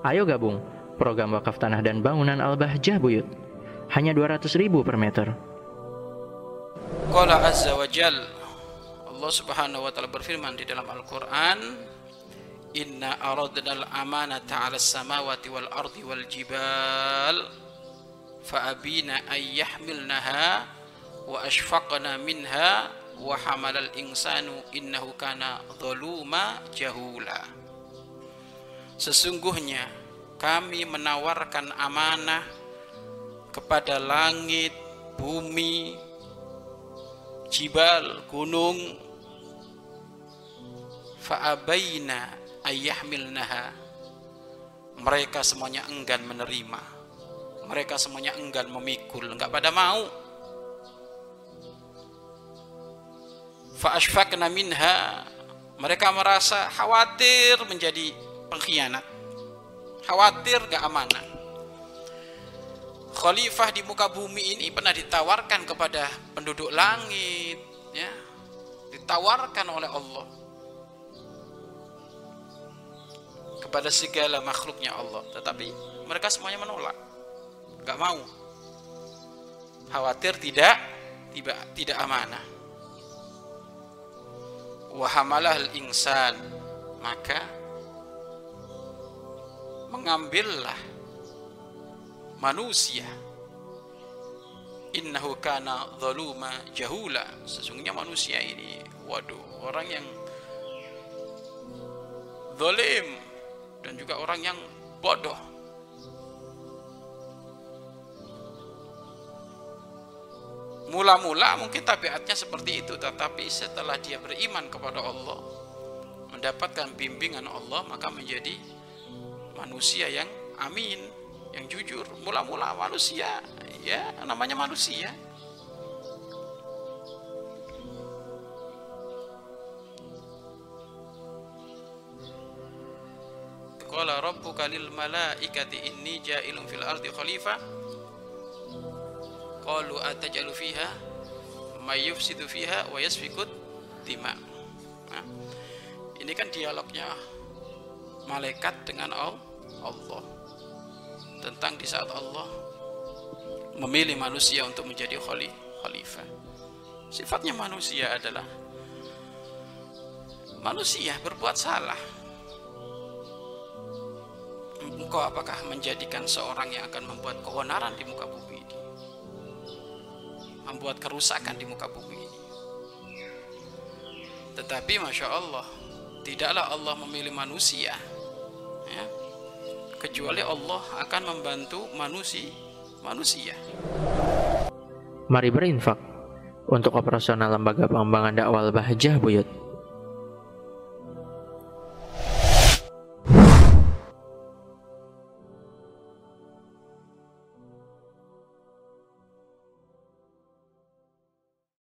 Ayo gabung program wakaf tanah dan bangunan Al-Bahjah Buyut. Hanya 200 ribu per meter. Qala azza wa jal Allah subhanahu wa ta'ala berfirman di dalam Al-Quran Inna aradna al-amanata ala samawati wal ardi wal jibal Fa'abina an yahmilnaha Wa ashfaqna minha Wa hamalal insanu innahu kana dhaluma jahula Sesungguhnya kami menawarkan amanah kepada langit, bumi, jibal, gunung. Fa'abaina ayyahmilnaha. Mereka semuanya enggan menerima. Mereka semuanya enggan memikul. Enggak pada mau. Fa'ashfaqna minha. Mereka merasa khawatir menjadi pengkhianat. Khawatir enggak amanah. Khalifah di muka bumi ini pernah ditawarkan kepada penduduk langit ya. Ditawarkan oleh Allah. Kepada segala makhluknya Allah. Tetapi mereka semuanya menolak. Nggak mau. Khawatir tidak tidak tidak amanah. Wahamalah insan. Maka mengambillah manusia. Innahu kana zaluma jahula. Sesungguhnya manusia ini waduh orang yang zalim dan juga orang yang bodoh. Mula-mula mungkin tabiatnya seperti itu tetapi setelah dia beriman kepada Allah mendapatkan bimbingan Allah maka menjadi manusia yang amin yang jujur mula-mula manusia ya namanya manusia. Qala rabbuka lil malaikati inni ja'ilun fil ardi khalifah Qalu atajalu fiha may yufsidu fiha wa yasfikut dima. Nah, ini kan dialognya malaikat dengan Allah tentang di saat Allah memilih manusia untuk menjadi khalifah. Sifatnya manusia adalah manusia berbuat salah. Engkau apakah menjadikan seorang yang akan membuat keonaran di muka bumi ini? Membuat kerusakan di muka bumi ini. Tetapi Masya Allah, tidaklah Allah memilih manusia ya, kecuali Allah akan membantu manusia manusia. Mari berinfak untuk operasional lembaga pengembangan dakwah Bahjah Buyut.